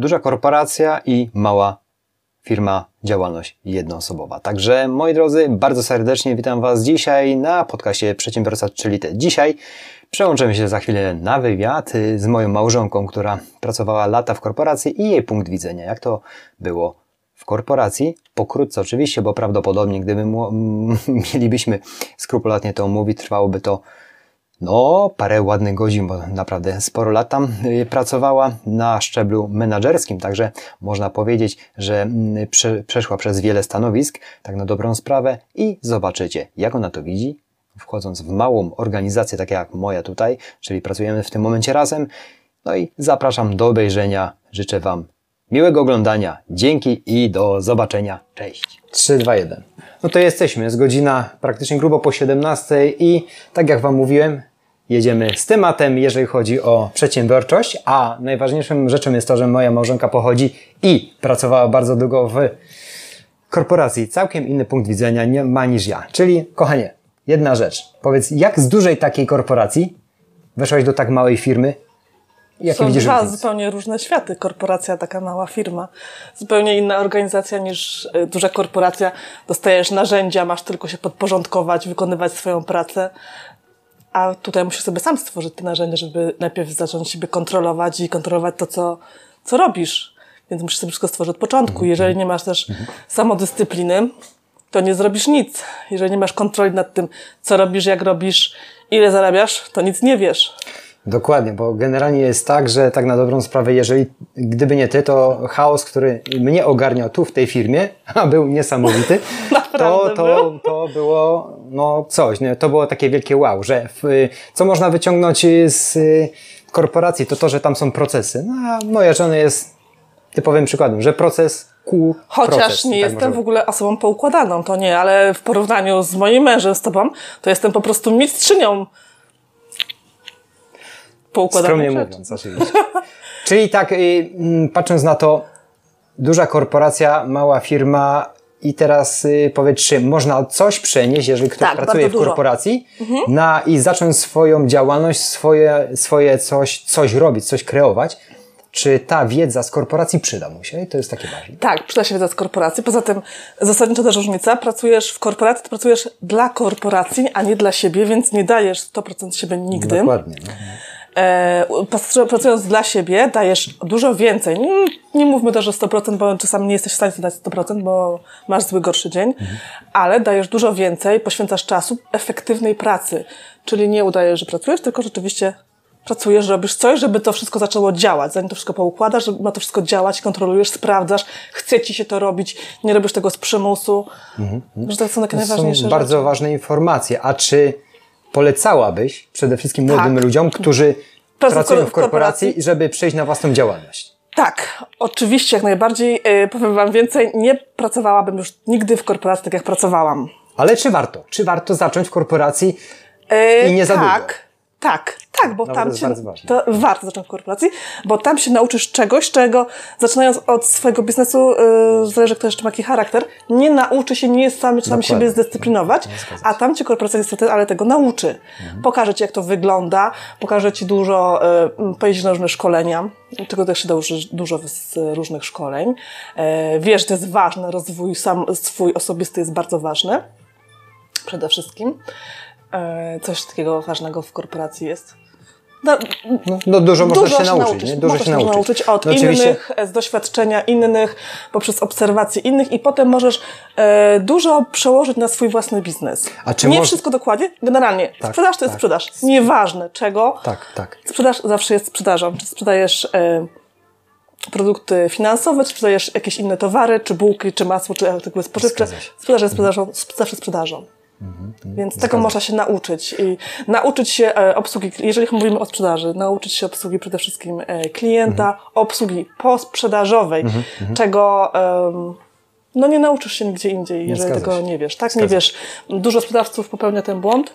duża korporacja i mała firma, działalność jednoosobowa. Także moi drodzy, bardzo serdecznie witam Was dzisiaj na podcaście Przedsiębiorca, czyli te dzisiaj. Przełączymy się za chwilę na wywiad z moją małżonką, która pracowała lata w korporacji i jej punkt widzenia, jak to było w korporacji. Pokrótce oczywiście, bo prawdopodobnie gdyby mielibyśmy skrupulatnie to omówić, trwałoby to no, parę ładnych godzin, bo naprawdę sporo lat tam y, pracowała na szczeblu menedżerskim, także można powiedzieć, że mm, prze, przeszła przez wiele stanowisk, tak na dobrą sprawę i zobaczycie, jak ona to widzi, wchodząc w małą organizację, tak jak moja tutaj, czyli pracujemy w tym momencie razem. No i zapraszam do obejrzenia. Życzę Wam miłego oglądania. Dzięki i do zobaczenia. Cześć. 3, 2, 1. No to jesteśmy. Jest godzina praktycznie grubo po 17 i tak jak Wam mówiłem, jedziemy z tematem, jeżeli chodzi o przedsiębiorczość, a najważniejszą rzeczą jest to, że moja małżonka pochodzi i pracowała bardzo długo w korporacji. Całkiem inny punkt widzenia nie ma niż ja. Czyli, kochanie, jedna rzecz. Powiedz, jak z dużej takiej korporacji weszłaś do tak małej firmy? Są widzisz dwa zupełnie różne światy. Korporacja, taka mała firma. Zupełnie inna organizacja niż y, duża korporacja. Dostajesz narzędzia, masz tylko się podporządkować, wykonywać swoją pracę. A tutaj musisz sobie sam stworzyć te narzędzia, żeby najpierw zacząć siebie kontrolować i kontrolować to, co, co robisz. Więc musisz sobie wszystko stworzyć od początku. Mhm. Jeżeli nie masz też samodyscypliny, to nie zrobisz nic. Jeżeli nie masz kontroli nad tym, co robisz, jak robisz, ile zarabiasz, to nic nie wiesz. Dokładnie, bo generalnie jest tak, że tak na dobrą sprawę, jeżeli gdyby nie ty, to chaos, który mnie ogarniał tu w tej firmie, a był niesamowity, to, to, to było no coś, nie? to było takie wielkie wow, że w, co można wyciągnąć z korporacji, to to, że tam są procesy. No, a moja żona jest typowym przykładem, że proces ku Chociaż proces, nie tak jestem w ogóle osobą poukładaną, to nie, ale w porównaniu z moim mężem, z tobą, to jestem po prostu mistrzynią Skromnie rzeczy. mówiąc, oczywiście. Czyli tak, y, mm, patrząc na to, duża korporacja, mała firma i teraz y, powiedz, czy można coś przenieść, jeżeli ktoś tak, pracuje w korporacji mhm. na, i zacząć swoją działalność, swoje, swoje coś, coś robić, coś kreować, czy ta wiedza z korporacji przyda mu się? I to jest takie ważne. Tak, przyda się wiedza z korporacji. Poza tym zasadniczo też różnica. Pracujesz w korporacji, to pracujesz dla korporacji, a nie dla siebie, więc nie dajesz 100% siebie nigdy. Dokładnie. No e, pracując dla siebie, dajesz dużo więcej. Nie, nie mówmy też o 100%, bo czasami nie jesteś w stanie dać 100%, bo masz zły, gorszy dzień, mhm. ale dajesz dużo więcej, poświęcasz czasu efektywnej pracy. Czyli nie udajesz, że pracujesz, tylko rzeczywiście pracujesz, robisz coś, żeby to wszystko zaczęło działać. Zanim to wszystko poukładasz, żeby ma to wszystko działać, kontrolujesz, sprawdzasz, chce ci się to robić, nie robisz tego z przymusu. Mhm. Że to są takie to najważniejsze są bardzo rzeczy. ważne informacje. A czy polecałabyś przede wszystkim młodym tak. ludziom, którzy pracują w korporacji, żeby przejść na własną działalność? Tak, oczywiście, jak najbardziej. Yy, powiem Wam więcej, nie pracowałabym już nigdy w korporacji tak, jak pracowałam. Ale czy warto? Czy warto zacząć w korporacji yy, i nie za tak. długo? Tak, tak, bo tam się, to warto zacząć w korporacji, bo tam się nauczysz czegoś, czego zaczynając od swojego biznesu, yy, zależy kto jeszcze ma jaki charakter, nie nauczy się, nie jest sam, sam siebie zdyscyplinować, a tam cię korporacja niestety, ale tego nauczy. Mhm. Pokaże ci jak to wygląda, pokaże ci dużo, yy, pojeździć na różne szkolenia, czego też się da dużo z różnych szkoleń. Yy, wiesz, że to jest ważne, rozwój sam swój osobisty jest bardzo ważny. Przede wszystkim. E, coś takiego ważnego w korporacji jest. No, no, no dużo, dużo można się, nauczyć. Nie? Dużo się nauczyć. nauczyć od no, innych, z doświadczenia innych, poprzez obserwacje innych i potem możesz e, dużo przełożyć na swój własny biznes. Nie moż... wszystko dokładnie, generalnie. Tak, sprzedaż to jest tak. sprzedaż. Nieważne czego. Tak, tak. Sprzedaż zawsze jest sprzedażą. Czy sprzedajesz e, produkty finansowe, czy sprzedajesz jakieś inne towary, czy bułki, czy masło, czy artykuły spożywcze. Sprzedaż jest sprzedażą, zawsze sprzedażą. Mhm, Więc tego można się nauczyć i nauczyć się e, obsługi, jeżeli mówimy o sprzedaży, nauczyć się obsługi przede wszystkim e, klienta, mhm. obsługi posprzedażowej, mhm, czego no nie nauczysz się nigdzie indziej, jeżeli tego się. nie wiesz. Tak, nie wiesz. Dużo sprzedawców popełnia ten błąd,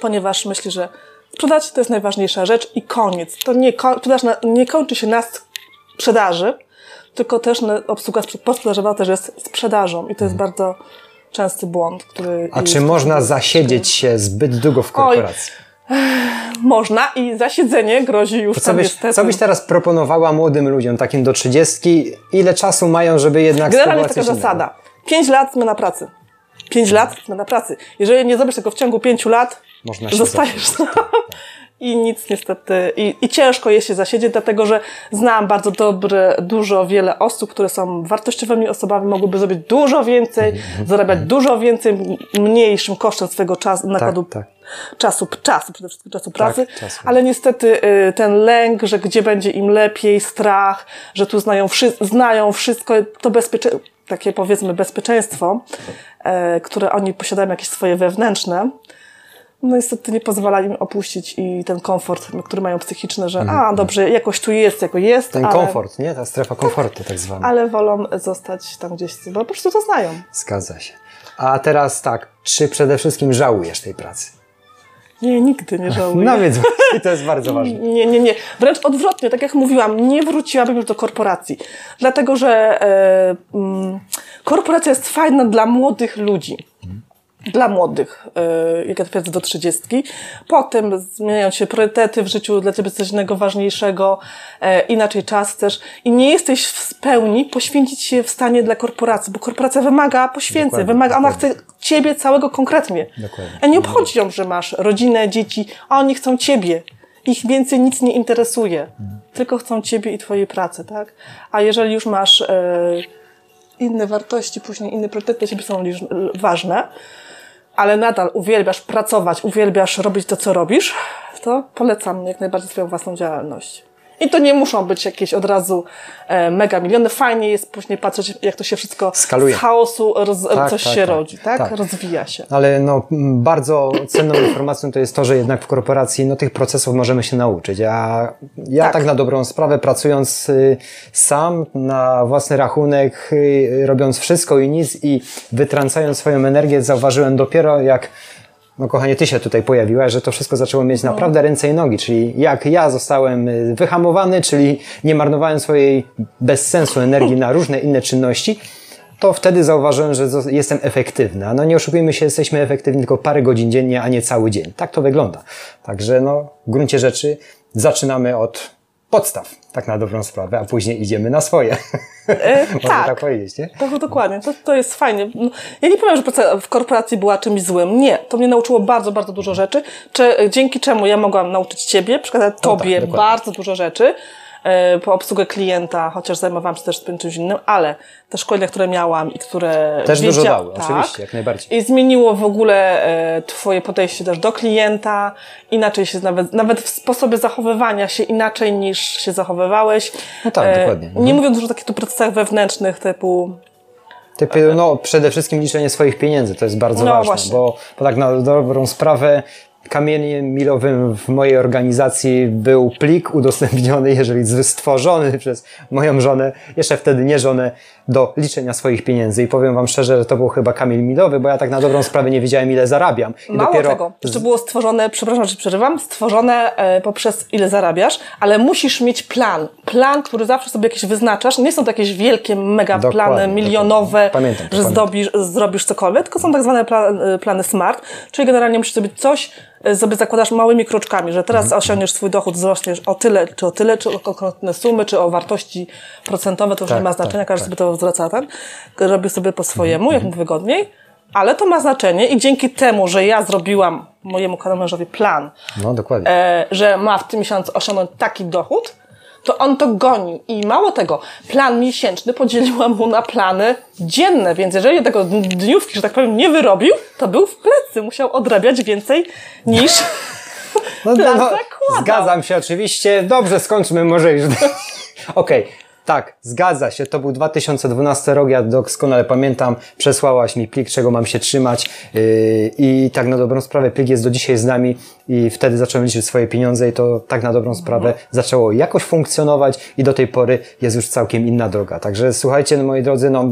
ponieważ myśli, że sprzedać to jest najważniejsza rzecz i koniec. To nie, sprzedaż nie kończy się na sprzedaży, tylko też obsługa posprzedażowa też jest sprzedażą i to jest bardzo częsty błąd, który... A czy można zasiedzieć się zbyt długo w korporacji? Można i zasiedzenie grozi już Co tam byś, niestety. co byś teraz proponowała młodym ludziom, takim do 30? Ile czasu mają, żeby jednak Generalnie jest taka zasada. Pięć lat zmiana pracy. Pięć lat zmiana pracy. Jeżeli nie zrobisz tego w ciągu pięciu lat, Można się zostajesz. I nic niestety, i, i ciężko jest się zasiedzieć, dlatego że znam bardzo dobre, dużo, wiele osób, które są wartościowymi osobami, mogłyby zrobić dużo więcej, Mhm, zarabiać dużo więcej, mniejszym kosztem swojego czasu, nakładu tak. czasu, czasu, przede wszystkim czasu pracy, czasu. ale niestety y, ten lęk, że gdzie będzie im lepiej, strach, że tu znają, wszy- znają wszystko, to bezpiecze- takie powiedzmy bezpieczeństwo, e, które oni posiadają jakieś swoje wewnętrzne, no niestety nie pozwala im opuścić i ten komfort, który mają psychiczny, że a dobrze, jakoś tu jest, jako jest, Mhm. Ten ale, komfort, nie? Ta strefa komfortu tak zwana. ale wolą zostać tam gdzieś, bo po prostu to znają. Zgadza się. A teraz tak, czy przede wszystkim żałujesz tej pracy? Nie, nigdy nie żałuję. No więc właśnie to jest bardzo ważne. Nie, nie, nie. Wręcz odwrotnie, tak jak mówiłam, nie wróciłabym już do korporacji. Dlatego, że e, mm, korporacja jest fajna dla młodych ludzi. Dla młodych, e, jak ja twierdzę, do trzydziestki. Potem zmieniają się priorytety w życiu, dla ciebie coś innego ważniejszego, e, inaczej czas chcesz i nie jesteś w pełni poświęcić się w stanie dla korporacji, bo korporacja wymaga poświęceń, Dokładnie, wymaga, ona dokładnie. chce ciebie całego konkretnie. Dokładnie. A nie obchodzi ją, że masz rodzinę, dzieci, a oni chcą ciebie. Ich więcej nic nie interesuje. Tylko chcą ciebie i twojej pracy, tak? A jeżeli już masz e, inne wartości, później inne priorytety dla ciebie są liż, ważne, ale nadal uwielbiasz pracować, uwielbiasz robić to, co robisz, to polecam jak najbardziej swoją własną działalność. I to nie muszą być jakieś od razu e, mega miliony. Fajnie jest później patrzeć, jak to się wszystko Skaluje. z chaosu roz, Tak, coś tak, się tak. rodzi, tak? Tak. Rozwija się. Ale no, bardzo cenną informacją to jest to, że jednak w korporacji no, tych procesów możemy się nauczyć. A ja tak, Tak. na dobrą sprawę pracując y, sam na własny rachunek, y, robiąc wszystko i nic i wytrącając swoją energię, zauważyłem dopiero jak no kochanie, ty się tutaj pojawiłaś, że to wszystko zaczęło mieć naprawdę ręce i nogi, czyli jak ja zostałem y, wyhamowany, czyli nie marnowałem swojej bez sensu energii na różne inne czynności, to wtedy zauważyłem, że jestem efektywny. A no nie oszukujmy się, jesteśmy efektywni tylko parę godzin dziennie, a nie cały dzień. Tak to wygląda. Także no, w gruncie rzeczy zaczynamy od podstaw, tak na dobrą sprawę, a później idziemy na swoje. E, Można tak. tak powiedzieć, nie? Tak, dokładnie. To, to jest fajnie. No, Ja nie powiem, że praca w korporacji była czymś złym. Nie. To mnie nauczyło bardzo, bardzo dużo rzeczy, czy, dzięki czemu ja mogłam nauczyć Ciebie, przekazać Tobie No dokładnie. bardzo dużo rzeczy e, po obsługę klienta, chociaż zajmowałam się też tym czymś innym, ale te szkolenia, które miałam i które Też dużo dały, tak, oczywiście, jak najbardziej. I zmieniło w ogóle e, Twoje podejście też do klienta, inaczej się nawet, nawet w sposobie zachowywania się inaczej niż się zachowywałeś. No tak, dokładnie. Nie mówiąc już o takich tu procesach wewnętrznych typu Typy, no przede wszystkim liczenie swoich pieniędzy, to jest bardzo No ważne, właśnie. bo, bo tak na dobrą sprawę kamieniem milowym w mojej organizacji był plik udostępniony, jeżeli stworzony przez moją żonę, jeszcze wtedy nie żonę, do liczenia swoich pieniędzy i powiem Wam szczerze, że to był chyba kamień milowy, bo ja tak na dobrą sprawę nie wiedziałem ile zarabiam. I Mało dopiero tego, jeszcze było stworzone, przepraszam, że przerywam, stworzone e, poprzez ile zarabiasz, ale musisz mieć plan. Plan, który zawsze sobie jakiś wyznaczasz. Nie są to jakieś wielkie mega Dokładnie, plany milionowe. Pamiętam to, że pamiętam. zdobisz, zrobisz cokolwiek, tylko są tak zwane e, plany smart, czyli generalnie musisz zrobić coś, sobie zakładasz małymi kroczkami, że teraz Mhm. osiągniesz swój dochód, wzrośniesz o tyle, czy o tyle, czy o konkretne sumy, czy o wartości procentowe, to już Tak, nie ma tak, znaczenia, każdy tak. sobie to zwraca ten, robi sobie po swojemu, Mhm. jak mu wygodniej, ale to ma znaczenie i dzięki temu, że ja zrobiłam mojemu mężowi plan, No dokładnie. e, że ma w tym miesiącu osiągnąć taki dochód, to on to gonił. I mało tego, plan miesięczny podzieliłam mu na plany dzienne, więc jeżeli tego dniówki, że tak powiem, nie wyrobił, to był w plecy, musiał odrabiać więcej niż No, plan no, zgadzam się oczywiście. Dobrze, skończmy może już. Okej, tak, zgadza się. To był 2012 rok, ja doskonale pamiętam. Przesłałaś mi plik, czego mam się trzymać yy, i tak na dobrą sprawę plik jest do dzisiaj z nami i wtedy zacząłem liczyć swoje pieniądze i to tak na dobrą sprawę zaczęło jakoś funkcjonować i do tej pory jest już całkiem inna droga. Także słuchajcie, no, moi drodzy, no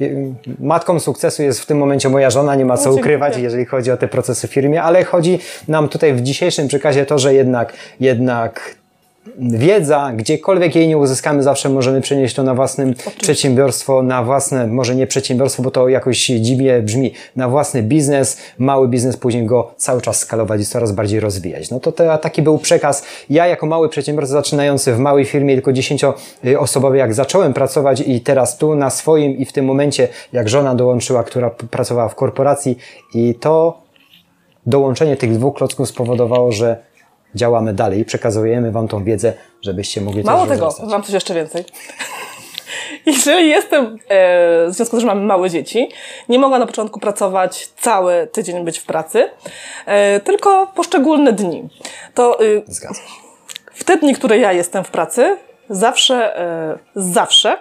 yy, Matką sukcesu jest w tym momencie moja żona, nie ma co dziękuję. ukrywać, jeżeli chodzi o te procesy w firmie, ale chodzi nam tutaj w dzisiejszym przekazie to, że jednak, jednak wiedza, gdziekolwiek jej nie uzyskamy, zawsze możemy przenieść to na własnym przedsiębiorstwo, na własne, może nie przedsiębiorstwo, bo to jakoś dziwnie brzmi, na własny biznes, mały biznes, później go cały czas skalować i coraz bardziej rozwijać. No to te, taki był przekaz. Ja jako mały przedsiębiorca zaczynający w małej firmie, tylko dziesięcioosobowej, jak zacząłem pracować i teraz tu na swoim i w tym momencie, jak żona dołączyła, która pracowała w korporacji i to dołączenie tych dwóch klocków spowodowało, że działamy dalej przekazujemy Wam tą wiedzę, żebyście mogli Mało tego, rozrastać. mam coś jeszcze więcej. Jeżeli jestem, e, w związku z tym, że mamy małe dzieci, nie mogła na początku pracować cały tydzień być w pracy, e, tylko poszczególne dni. To y, Zgadzam w te dni, które ja jestem w pracy, zawsze, e, zawsze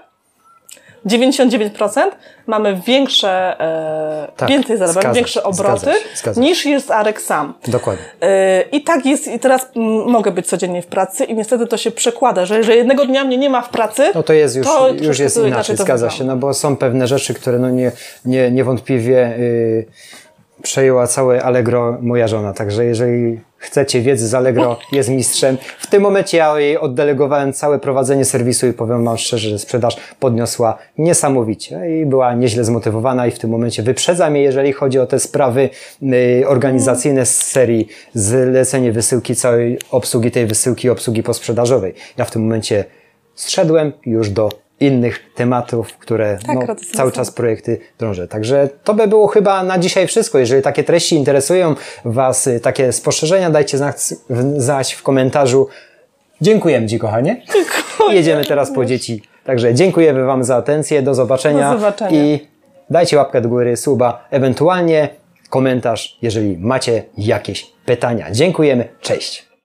99% mamy większe, e, Tak, więcej zarabiamy, zgadza większe się, obroty zgadza się, zgadza niż jest Arek sam. Dokładnie. E, I tak jest, i teraz mogę być codziennie w pracy i niestety to się przekłada, że jeżeli jednego dnia mnie nie ma w pracy, No to jest już, to już jest inaczej, to zgadza się, no bo są pewne rzeczy, które no nie, nie, niewątpliwie y, przejęła całe Allegro moja żona, także jeżeli chcecie wiedzy z Allegro, jest mistrzem. W tym momencie ja jej oddelegowałem całe prowadzenie serwisu i powiem Wam szczerze, że sprzedaż podniosła niesamowicie i była nieźle zmotywowana i w tym momencie wyprzedza mnie, jeżeli chodzi o te sprawy y, organizacyjne z serii zlecenie wysyłki całej obsługi tej wysyłki, obsługi posprzedażowej. Ja w tym momencie zszedłem już do innych tematów, które Tak, no, cały czas projekty drążę. Także to by było chyba na dzisiaj wszystko. Jeżeli takie treści interesują Was, y, takie spostrzeżenia, dajcie znak, znać w komentarzu. Dziękujemy Ci, kochanie. I jedziemy teraz po dzieci. Także dziękujemy Wam za atencję. Do zobaczenia. Do zobaczenia. I dajcie łapkę do góry, suba, ewentualnie komentarz, jeżeli macie jakieś pytania. Dziękujemy. Cześć.